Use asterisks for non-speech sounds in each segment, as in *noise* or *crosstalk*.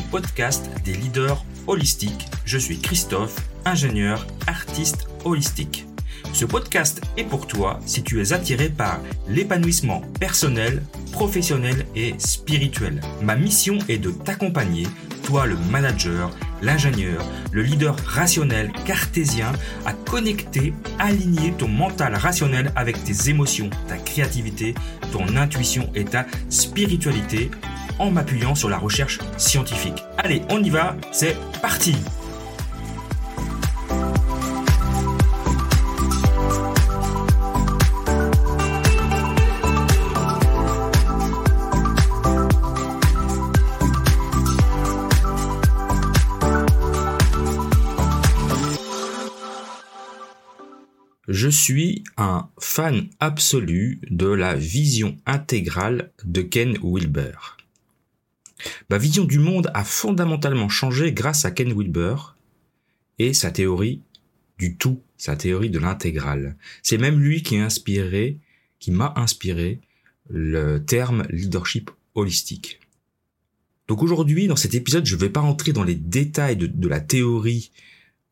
Podcast des leaders holistiques. Je suis Christophe, ingénieur, artiste holistique. Ce podcast est pour toi si tu es attiré par l'épanouissement personnel, professionnel et spirituel. Ma mission est de t'accompagner, toi le manager, l'ingénieur, le leader rationnel cartésien, à connecter, aligner ton mental rationnel avec tes émotions, ta créativité, ton intuition et ta spiritualité en m'appuyant sur la recherche scientifique. Allez, on y va, c'est parti Je suis un fan absolu de la vision intégrale de Ken Wilber. Ma vision du monde a fondamentalement changé grâce à Ken Wilber et sa théorie du tout, sa théorie de l'intégrale. C'est même lui qui a inspiré, qui m'a inspiré le terme leadership holistique. Donc aujourd'hui, dans cet épisode, je ne vais pas rentrer dans les détails de, la théorie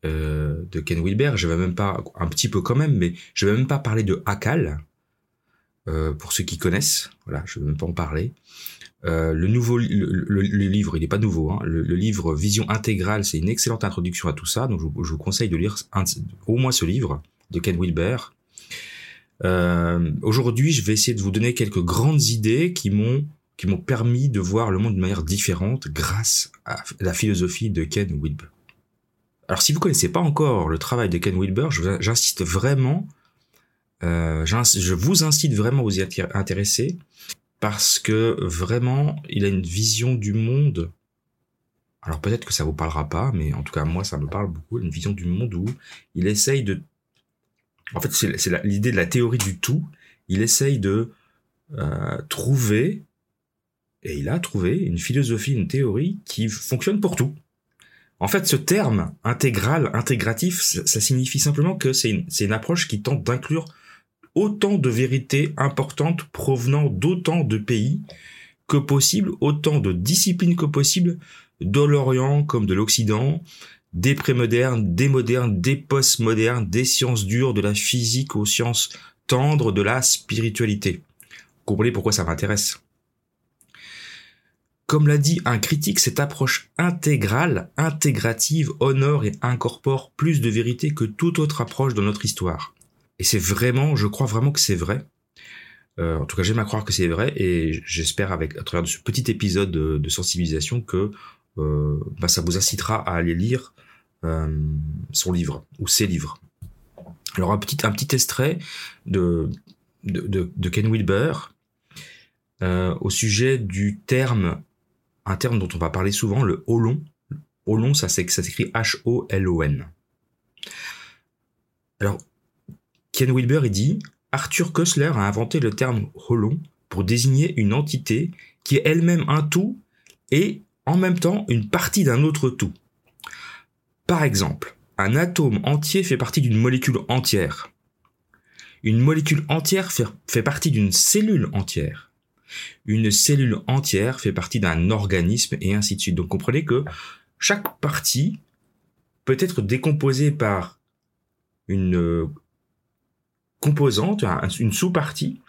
euh, de Ken Wilber. Je vais même pas, un petit peu quand même, mais je vais même pas parler de Akal. Euh, pour ceux qui connaissent, voilà, je vais même pas en parler. Euh, le nouveau le, livre, il n'est pas nouveau. Hein. Le, livre Vision intégrale, c'est une excellente introduction à tout ça. Donc je, vous conseille de lire au moins ce livre de Ken Wilber. Euh, Aujourd'hui, je vais essayer de vous donner quelques grandes idées qui m'ont qui m'ont permis de voir le monde de manière différente grâce à la philosophie de Ken Wilber. Alors si vous connaissez pas encore le travail de Ken Wilber, j'insiste vraiment, euh, je vous incite vraiment à vous y intéresser parce que vraiment, il a une vision du monde. Alors peut-être que ça vous parlera pas, mais en tout cas moi ça me parle beaucoup. Une vision du monde où il essaye de, en fait c'est l'idée de la théorie du tout. Il essaye de euh, trouver, et il a trouvé une philosophie, une théorie qui fonctionne pour tout. En fait, ce terme intégral, intégratif, ça, signifie simplement que c'est une, une approche qui tente d'inclure autant de vérités importantes provenant d'autant de pays que possible, autant de disciplines que possible, de l'Orient comme de l'Occident, des prémodernes, des modernes, des postmodernes, des sciences dures, de la physique aux sciences tendres, de la spiritualité. Comprenez pourquoi ça m'intéresse. Comme l'a dit un critique, cette approche intégrale, intégrative, honore et incorpore plus de vérité que toute autre approche dans notre histoire. Et c'est vraiment, je crois vraiment que c'est vrai. Euh, en tout cas, j'aime à croire que c'est vrai et j'espère avec à travers ce petit épisode de, sensibilisation que euh, bah, ça vous incitera à aller lire euh, son livre ou ses livres. Alors un petit un petit extrait de de, Ken Wilber au sujet du terme un terme dont on va parler souvent le holon. Holon, ça ça s'écrit H O L O N. Alors Ken Wilber il dit Arthur Koestler a inventé le terme holon pour désigner une entité qui est elle-même un tout et en même temps une partie d'un autre tout. Par exemple, un atome entier fait partie d'une molécule entière. Une molécule entière fait, fait partie d'une cellule entière. Une cellule entière fait partie d'un organisme et ainsi de suite. Donc comprenez que chaque partie peut être décomposée par une composante, une sous-partie,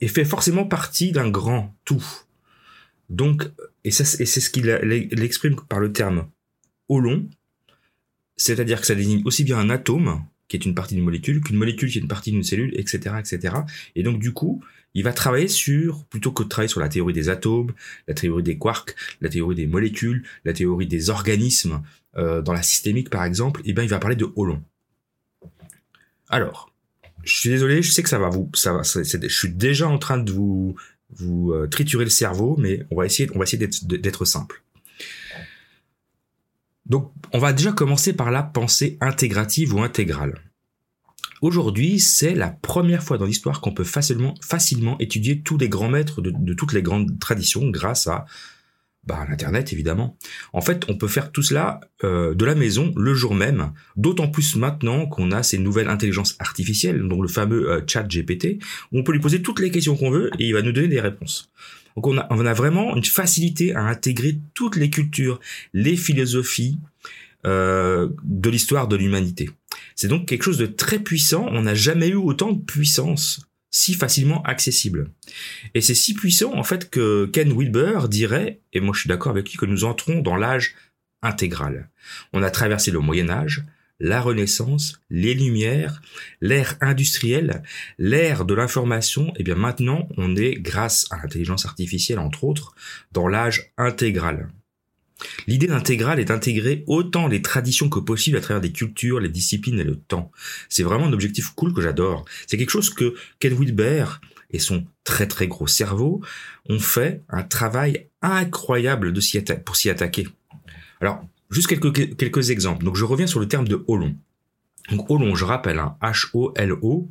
et fait forcément partie d'un grand tout. Donc, et, c'est ce qu'il exprime par le terme holon, c'est-à-dire que ça désigne aussi bien un atome, qui est une partie d'une molécule, qu'une molécule qui est une partie d'une cellule, etc., etc. Et donc, du coup, il va travailler sur, plutôt que de travailler sur la théorie des atomes, la théorie des quarks, la théorie des molécules, la théorie des organismes, euh, dans la systémique, par exemple, et eh bien, il va parler de holon. Alors, je suis désolé, je sais que ça va vous, ça va, je suis déjà en train de vous, vous euh, triturer le cerveau, mais on va essayer, on va essayer d'être simple. Donc, on va déjà commencer par la pensée intégrative ou intégrale. Aujourd'hui, c'est la première fois dans l'histoire qu'on peut facilement, facilement étudier tous les grands maîtres de, toutes les grandes traditions grâce à bah, l'Internet, évidemment. En fait, on peut faire tout cela euh, de la maison le jour même, d'autant plus maintenant qu'on a ces nouvelles intelligences artificielles, dont le fameux euh, chat GPT, où on peut lui poser toutes les questions qu'on veut et il va nous donner des réponses. Donc on a, on a vraiment une facilité à intégrer toutes les cultures, les philosophies euh, de l'histoire de l'humanité. C'est donc quelque chose de très puissant, on n'a jamais eu autant de puissance si facilement accessible. Et c'est si puissant en fait que Ken Wilber dirait, et moi je suis d'accord avec lui, que nous entrons dans l'âge intégral. On a traversé le Moyen Âge, la Renaissance, les Lumières, l'ère industrielle, l'ère de l'information, et bien maintenant on est, grâce à l'intelligence artificielle entre autres, dans l'âge intégral. L'idée d'intégral est d'intégrer autant les traditions que possible à travers des cultures, les disciplines et le temps. C'est vraiment un objectif cool que j'adore. C'est quelque chose que Ken Wilber et son très très gros cerveau ont fait un travail incroyable pour s'y attaquer. Alors, juste quelques, quelques exemples. Donc je reviens sur le terme de Holon. Donc Holon, je rappelle, un H-O-L-O,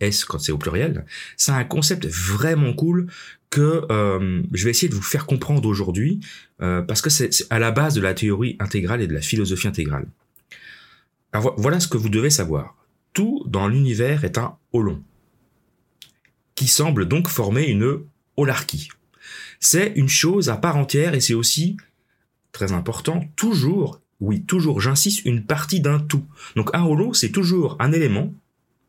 S quand c'est au pluriel, c'est un concept vraiment cool que euh, je vais essayer de vous faire comprendre aujourd'hui, euh, parce que c'est à la base de la théorie intégrale et de la philosophie intégrale. Alors voilà ce que vous devez savoir. Tout dans l'univers est un holon, qui semble donc former une holarchie. C'est une chose à part entière et c'est aussi, très important, toujours, oui, toujours, j'insiste, une partie d'un tout. Donc un holon, c'est toujours un élément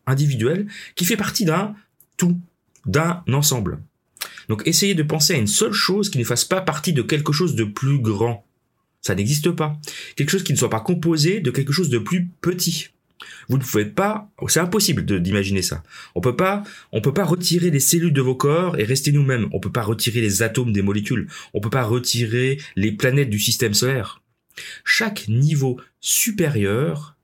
individuel qui fait partie d'un tout, d'un ensemble. Donc essayez de penser à une seule chose qui ne fasse pas partie de quelque chose de plus grand. Ça n'existe pas. Quelque chose qui ne soit pas composé de quelque chose de plus petit. Vous ne pouvez pas, c'est impossible d'imaginer ça. On peut pas, on peut pas retirer les cellules de vos corps et rester nous-mêmes. On peut pas retirer les atomes des molécules. On peut pas retirer les planètes du système solaire. Chaque niveau supérieur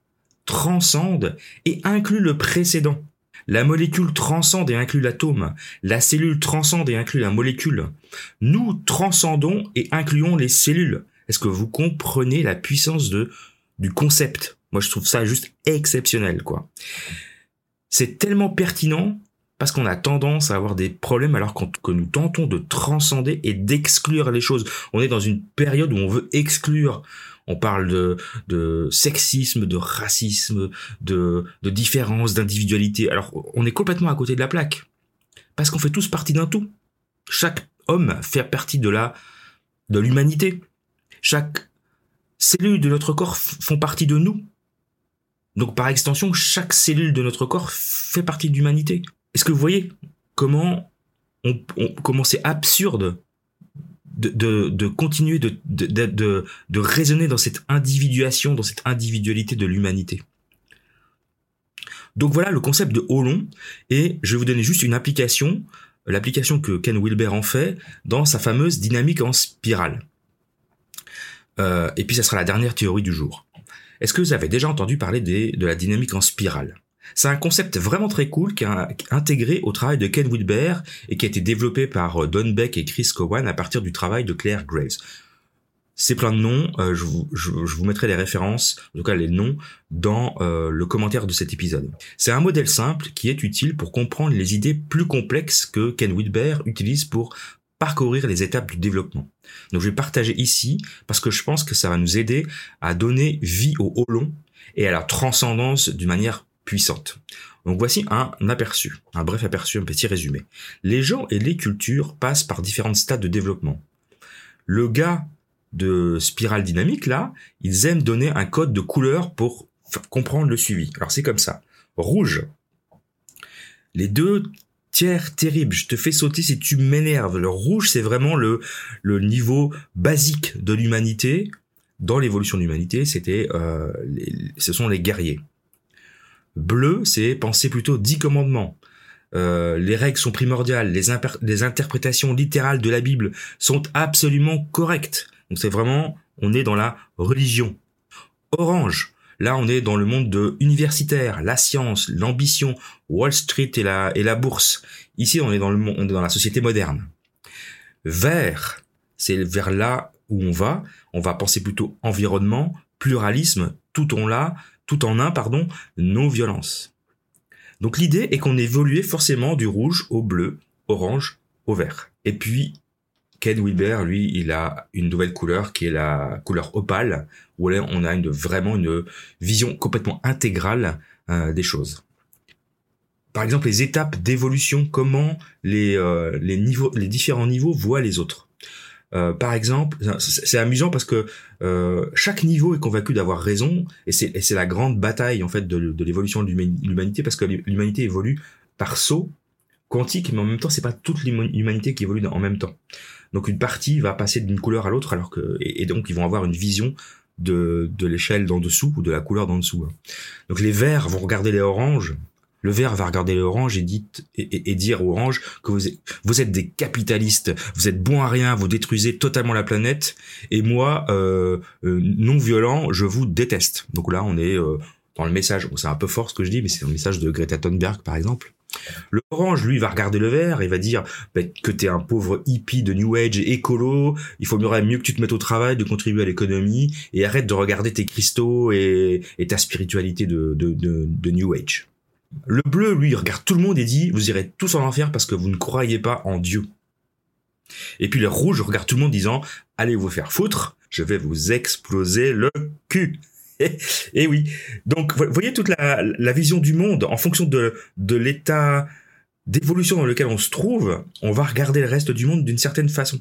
transcende et inclut le précédent. La molécule transcende et inclut l'atome. La cellule transcende et inclut la molécule. Nous transcendons et incluons les cellules. Est-ce que vous comprenez la puissance du concept? Moi, je trouve ça juste exceptionnel, quoi. C'est tellement pertinent parce qu'on a tendance à avoir des problèmes alors que nous tentons de transcender et d'exclure les choses. On est dans une période où on veut exclure on parle de, sexisme, de racisme, de, de différence, d'individualité. Alors, on est complètement à côté de la plaque. Parce qu'on fait tous partie d'un tout. Chaque homme fait partie de la, de l'humanité. Chaque cellule de notre corps font partie de nous. Donc, par extension, chaque cellule de notre corps fait partie de l'humanité. Est-ce que vous voyez comment on, comment c'est absurde de, continuer de, raisonner dans cette individuation, dans cette individualité de l'humanité. Donc voilà le concept de Holon, et je vais vous donner juste une application, l'application que Ken Wilber en fait dans sa fameuse dynamique en spirale. Euh, et puis ça sera la dernière théorie du jour. Est-ce que vous avez déjà entendu parler de la dynamique en spirale? C'est un concept vraiment très cool qui est intégré au travail de Ken Wilber et qui a été développé par euh, Don Beck et Chris Cowan à partir du travail de Claire Graves. C'est plein de noms, euh, je, vous, mettrai les références, en tout cas les noms, dans euh, le commentaire de cet épisode. C'est un modèle simple qui est utile pour comprendre les idées plus complexes que Ken Wilber utilise pour parcourir les étapes du développement. Donc je vais partager ici parce que je pense que ça va nous aider à donner vie au holon et à la transcendance d'une manière Donc voici un aperçu, un bref aperçu, un petit résumé. Les gens et les cultures passent par différents stades de développement. Le gars de spirale dynamique, là, ils aiment donner un code de couleur pour comprendre le suivi. Alors c'est comme ça. Rouge. Les deux tiers terribles, je te fais sauter si tu m'énerves. Le rouge, c'est vraiment le, le niveau basique de l'humanité. Dans l'évolution de l'humanité, c'était, euh, ce sont les guerriers. Bleu, c'est penser plutôt dix commandements. Euh, les règles sont primordiales, les, interprétations littérales de la Bible sont absolument correctes. Donc c'est vraiment, on est dans la religion. Orange, là on est dans le monde de universitaire, la science, l'ambition, Wall Street et la, et la bourse. Ici on est dans le monde, on est dans la société moderne. Vert, c'est vers là où on va. On va penser plutôt environnement, pluralisme, tout on là, tout en un, pardon, non-violence. Donc l'idée est qu'on évoluait forcément du rouge au bleu, orange, au vert. Et puis, Ken Wilber, lui, il a une nouvelle couleur qui est la couleur opale, où là, on a vraiment une vision complètement intégrale euh, des choses. Par exemple, les étapes d'évolution, comment les, euh, les différents niveaux voient les autres. Euh, par exemple, c'est amusant parce que euh, chaque niveau est convaincu d'avoir raison, et c'est la grande bataille en fait de, l'évolution de l'humanité parce que l'humanité évolue par saut quantique, mais en même temps, c'est pas toute l'humanité qui évolue en même temps. Donc une partie va passer d'une couleur à l'autre, alors que et, donc ils vont avoir une vision de, de l'échelle d'en dessous ou de la couleur d'en dessous. Hein. Donc les verts vont regarder les oranges le vert va regarder l'orange et, dire orange que vous êtes, des capitalistes, vous êtes bons à rien, vous détruisez totalement la planète, et moi, euh, euh, non violent, je vous déteste. Donc là, on est euh, dans le message, c'est un peu fort ce que je dis, mais c'est le message de Greta Thunberg, par exemple. L'orange, lui, va regarder le vert et va dire bah, que t'es un pauvre hippie de New Age écolo, il faut mieux que tu te mettes au travail, de contribuer à l'économie, et arrête de regarder tes cristaux et, ta spiritualité de New Age. Le bleu, lui, regarde tout le monde et dit, vous irez tous en enfer parce que vous ne croyez pas en Dieu. Et puis le rouge regarde tout le monde disant, allez vous faire foutre, je vais vous exploser le cul. *laughs* et oui. Donc, voyez toute la, vision du monde en fonction de, de l'état d'évolution dans lequel on se trouve, on va regarder le reste du monde d'une certaine façon.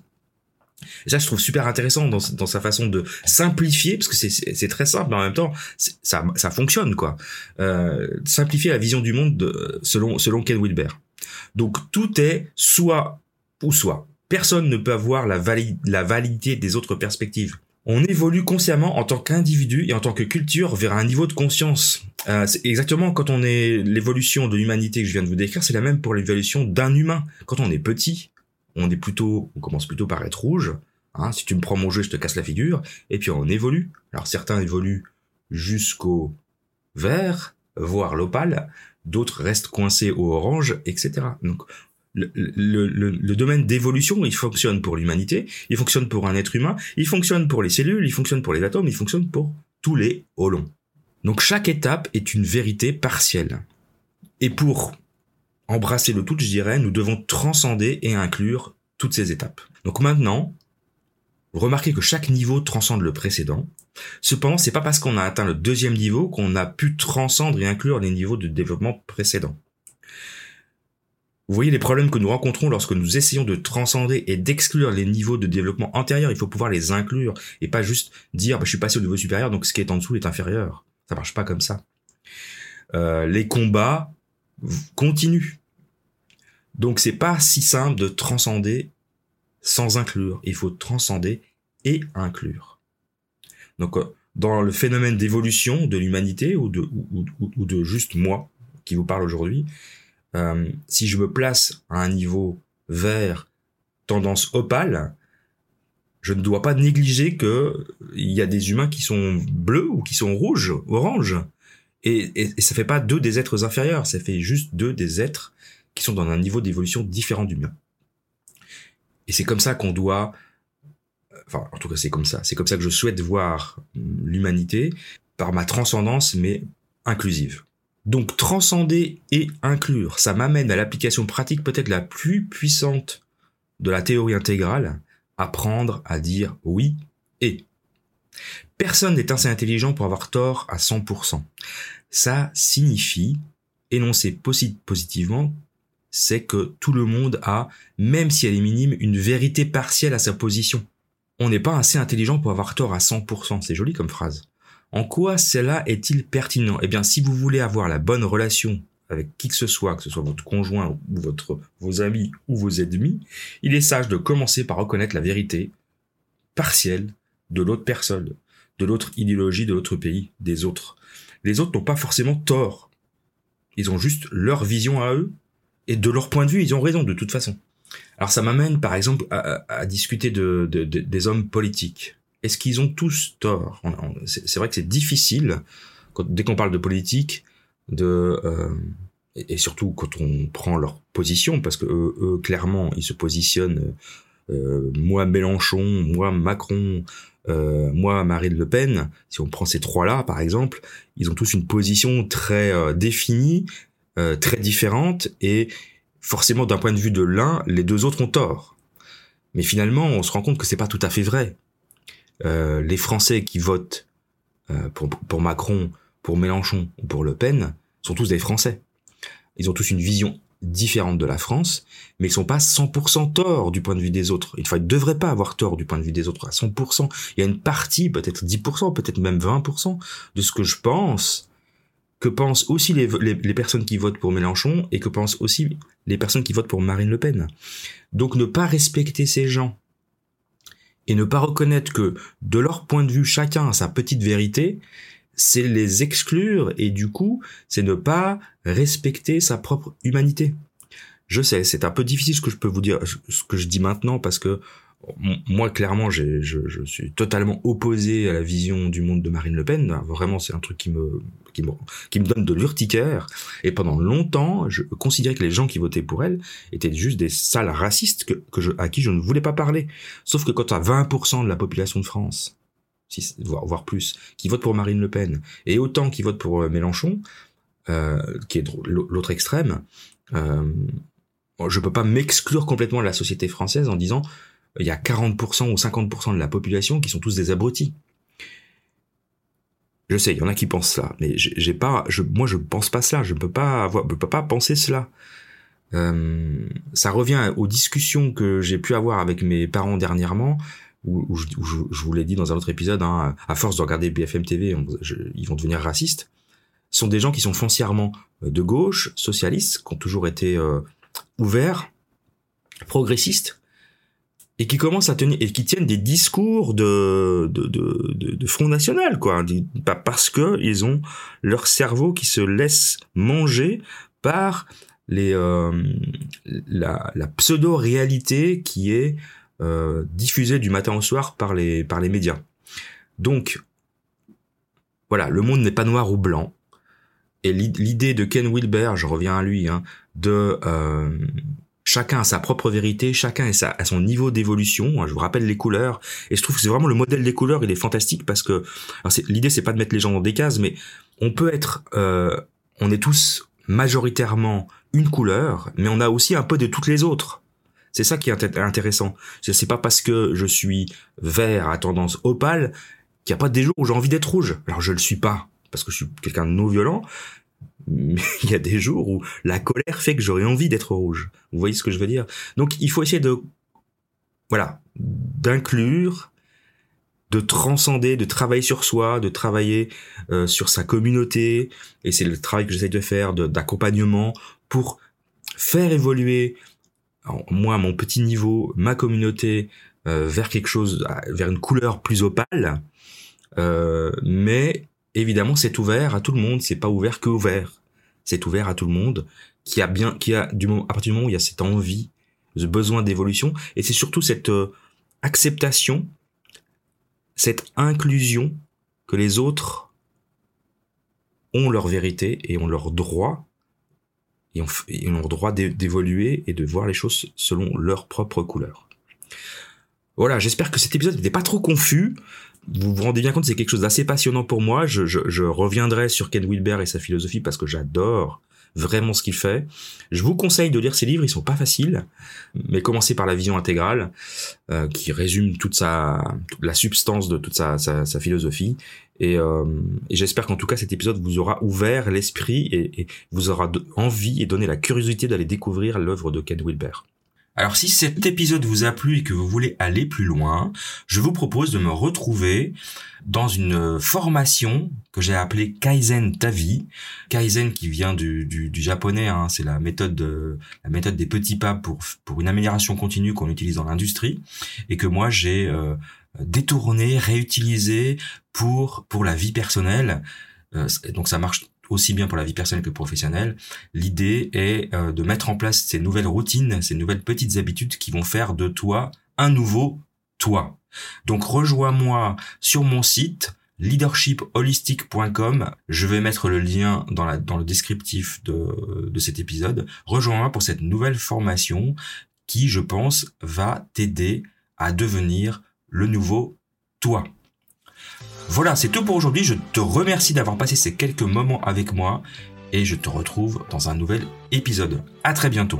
Et ça, je trouve super intéressant dans, sa façon de simplifier, parce que c'est très simple, mais en même temps, ça, ça fonctionne, quoi. Euh, simplifier la vision du monde de, selon, selon Ken Wilber. Donc, tout est soit ou soit. Personne ne peut avoir la, la validité des autres perspectives. On évolue consciemment en tant qu'individu et en tant que culture vers un niveau de conscience. Euh, exactement quand on est l'évolution de l'humanité que je viens de vous décrire, c'est la même pour l'évolution d'un humain. Quand on est petit, on est plutôt, on commence plutôt par être rouge. Hein, si tu me prends mon jeu, je te casse la figure. Et puis on évolue. Alors certains évoluent jusqu'au vert, voire l'opale. D'autres restent coincés au orange, etc. Donc le, le domaine d'évolution, il fonctionne pour l'humanité, il fonctionne pour un être humain, il fonctionne pour les cellules, il fonctionne pour les atomes, il fonctionne pour tous les holons. Donc chaque étape est une vérité partielle. Et pour embrasser le tout, je dirais, nous devons transcender et inclure toutes ces étapes. Donc maintenant, remarquez que chaque niveau transcende le précédent. Cependant, c'est pas parce qu'on a atteint le deuxième niveau qu'on a pu transcendre et inclure les niveaux de développement précédents. Vous voyez les problèmes que nous rencontrons lorsque nous essayons de transcender et d'exclure les niveaux de développement antérieurs. Il faut pouvoir les inclure et pas juste dire bah, je suis passé au niveau supérieur donc ce qui est en dessous est inférieur. Ça marche pas comme ça. Euh, les combats continuent. Donc c'est pas si simple de transcender sans inclure. Il faut transcender et inclure. Donc euh, dans le phénomène d'évolution de l'humanité ou de, ou, de juste moi qui vous parle aujourd'hui, euh, si je me place à un niveau vert, tendance opale, je ne dois pas négliger que il y a des humains qui sont bleus ou qui sont rouges, oranges. Et, et, et ça fait pas deux des êtres inférieurs, ça fait juste deux des êtres qui sont dans un niveau d'évolution différent du mien. Et c'est comme ça qu'on doit, enfin, en tout cas, c'est comme ça. C'est comme ça que je souhaite voir l'humanité par ma transcendance, mais inclusive. Donc, transcender et inclure, ça m'amène à l'application pratique peut-être la plus puissante de la théorie intégrale, apprendre à dire oui et. Personne n'est assez intelligent pour avoir tort à 100%. Ça signifie énoncer positivement c'est que tout le monde a, même si elle est minime, une vérité partielle à sa position. On n'est pas assez intelligent pour avoir tort à 100%, c'est joli comme phrase. En quoi cela est-il pertinent? Eh bien, si vous voulez avoir la bonne relation avec qui que ce soit, que ce soit votre conjoint ou votre, vos amis ou vos ennemis, il est sage de commencer par reconnaître la vérité partielle de l'autre personne, de l'autre idéologie, de l'autre pays, des autres. Les autres n'ont pas forcément tort. Ils ont juste leur vision à eux et de leur point de vue, ils ont raison de toute façon. Alors ça m'amène par exemple à, discuter de, des hommes politiques. Est-ce qu'ils ont tous tort? C'est vrai que c'est difficile, dès qu'on parle de politique, de, euh, et, surtout quand on prend leur position, parce que eux, clairement, ils se positionnent, euh, moi Mélenchon, moi Macron, euh, moi Marine Le Pen, si on prend ces trois-là par exemple, ils ont tous une position très définie, très différente, et forcément d'un point de vue de l'un, les deux autres ont tort. Mais finalement, on se rend compte que c'est pas tout à fait vrai. Euh, les Français qui votent euh, pour, pour Macron, pour Mélenchon ou pour Le Pen sont tous des Français. Ils ont tous une vision différente de la France, mais ils sont pas 100% tort du point de vue des autres. Ils ne devraient pas avoir tort du point de vue des autres à 100%. Il y a une partie, peut-être 10%, peut-être même 20% de ce que je pense, que pensent aussi les, les, personnes qui votent pour Mélenchon et que pensent aussi les personnes qui votent pour Marine Le Pen. Donc ne pas respecter ces gens et ne pas reconnaître que de leur point de vue chacun a sa petite vérité, c'est les exclure et du coup, c'est ne pas respecter sa propre humanité. Je sais, c'est un peu difficile ce que je peux vous dire, ce que je dis maintenant parce que moi, clairement, je, suis totalement opposé à la vision du monde de Marine Le Pen. Vraiment, c'est un truc qui me, qui me, donne de l'urticaire. Et pendant longtemps, je considérais que les gens qui votaient pour elle étaient juste des sales racistes que, que à qui je ne voulais pas parler. Sauf que quand tu as 20% de la population de France voire, plus, qui votent pour Marine Le Pen, et autant qui votent pour euh, Mélenchon, euh, qui est l'autre extrême, euh, je peux pas m'exclure complètement de la société française en disant il y a 40% ou 50% de la population qui sont tous des abrutis. Je sais, il y en a qui pensent ça, mais j'ai pas, je, moi je pense pas cela, je peux pas avoir, je peux pas penser cela. Euh, ça revient aux discussions que j'ai pu avoir avec mes parents dernièrement où, je, vous l'ai dit dans un autre épisode, hein, à force de regarder BFM TV, ils vont devenir racistes, sont des gens qui sont foncièrement euh, de gauche, socialistes, qui ont toujours été euh, ouverts, progressistes, et qui commencent à tenir et qui tiennent des discours de de, de, de, Front National, quoi, parce que ils ont leur cerveau qui se laisse manger par les euh, la, la pseudo réalité qui est euh, diffusé du matin au soir par les, par les médias. Donc, voilà, le monde n'est pas noir ou blanc. Et l'idée de Ken Wilber, je reviens à lui, hein, de euh, chacun a sa propre vérité, chacun a, son niveau d'évolution. Je vous rappelle les couleurs, et je trouve que c'est vraiment le modèle des couleurs, il est fantastique parce que l'idée c'est pas de mettre les gens dans des cases, mais on peut être, euh, on est tous majoritairement une couleur, mais on a aussi un peu de toutes les autres. C'est ça qui est intéressant. C'est pas parce que je suis vert à tendance opale qu'il n'y a pas des jours où j'ai envie d'être rouge. Alors je le suis pas parce que je suis quelqu'un de non violent, *laughs* il y a des jours où la colère fait que j'aurais envie d'être rouge. Vous voyez ce que je veux dire? Donc il faut essayer de voilà, d'inclure, de transcender, de travailler sur soi, de travailler euh, sur sa communauté et c'est le travail que j'essaie de faire d'accompagnement pour faire évoluer moi, mon petit niveau, ma communauté, euh, vers quelque chose, vers une couleur plus opale. Euh, mais évidemment, c'est ouvert à tout le monde. C'est pas ouvert que ouvert. C'est ouvert à tout le monde qui a bien, qui a du moment, à partir du moment où il y a cette envie, ce besoin d'évolution, et c'est surtout cette euh, acceptation, cette inclusion que les autres ont leur vérité et ont leur droit et ont, le droit d'évoluer et de voir les choses selon leur propre couleur. Voilà, j'espère que cet épisode n'était pas trop confus. Vous vous rendez bien compte, c'est quelque chose d'assez passionnant pour moi. Je, reviendrai sur Ken Wilber et sa philosophie parce que j'adore vraiment ce qu'il fait. Je vous conseille de lire ses livres, ils sont pas faciles, mais commencez par la vision intégrale, euh, qui résume toute sa, la substance de toute sa, philosophie. Et, euh, et j'espère qu'en tout cas cet épisode vous aura ouvert l'esprit et, et, vous aura envie et donné la curiosité d'aller découvrir l'œuvre de Ken Wilber. Alors si cet épisode vous a plu et que vous voulez aller plus loin, je vous propose de me retrouver dans une formation que j'ai appelée Kaizen Tavi. Kaizen qui vient du, du, du japonais, hein, c'est la méthode de, la méthode des petits pas pour pour une amélioration continue qu'on utilise dans l'industrie et que moi j'ai euh, détourné, réutilisé pour pour la vie personnelle. Euh, donc ça marche aussi bien pour la vie personnelle que professionnelle. L'idée est euh, de mettre en place ces nouvelles routines, ces nouvelles petites habitudes qui vont faire de toi un nouveau toi. Donc rejoins-moi sur mon site leadershipholistic.com. Je vais mettre le lien dans, le descriptif de, de cet épisode. Rejoins-moi pour cette nouvelle formation qui, je pense, va t'aider à devenir le nouveau toi. Voilà, c'est tout pour aujourd'hui. Je te remercie d'avoir passé ces quelques moments avec moi et je te retrouve dans un nouvel épisode. À très bientôt.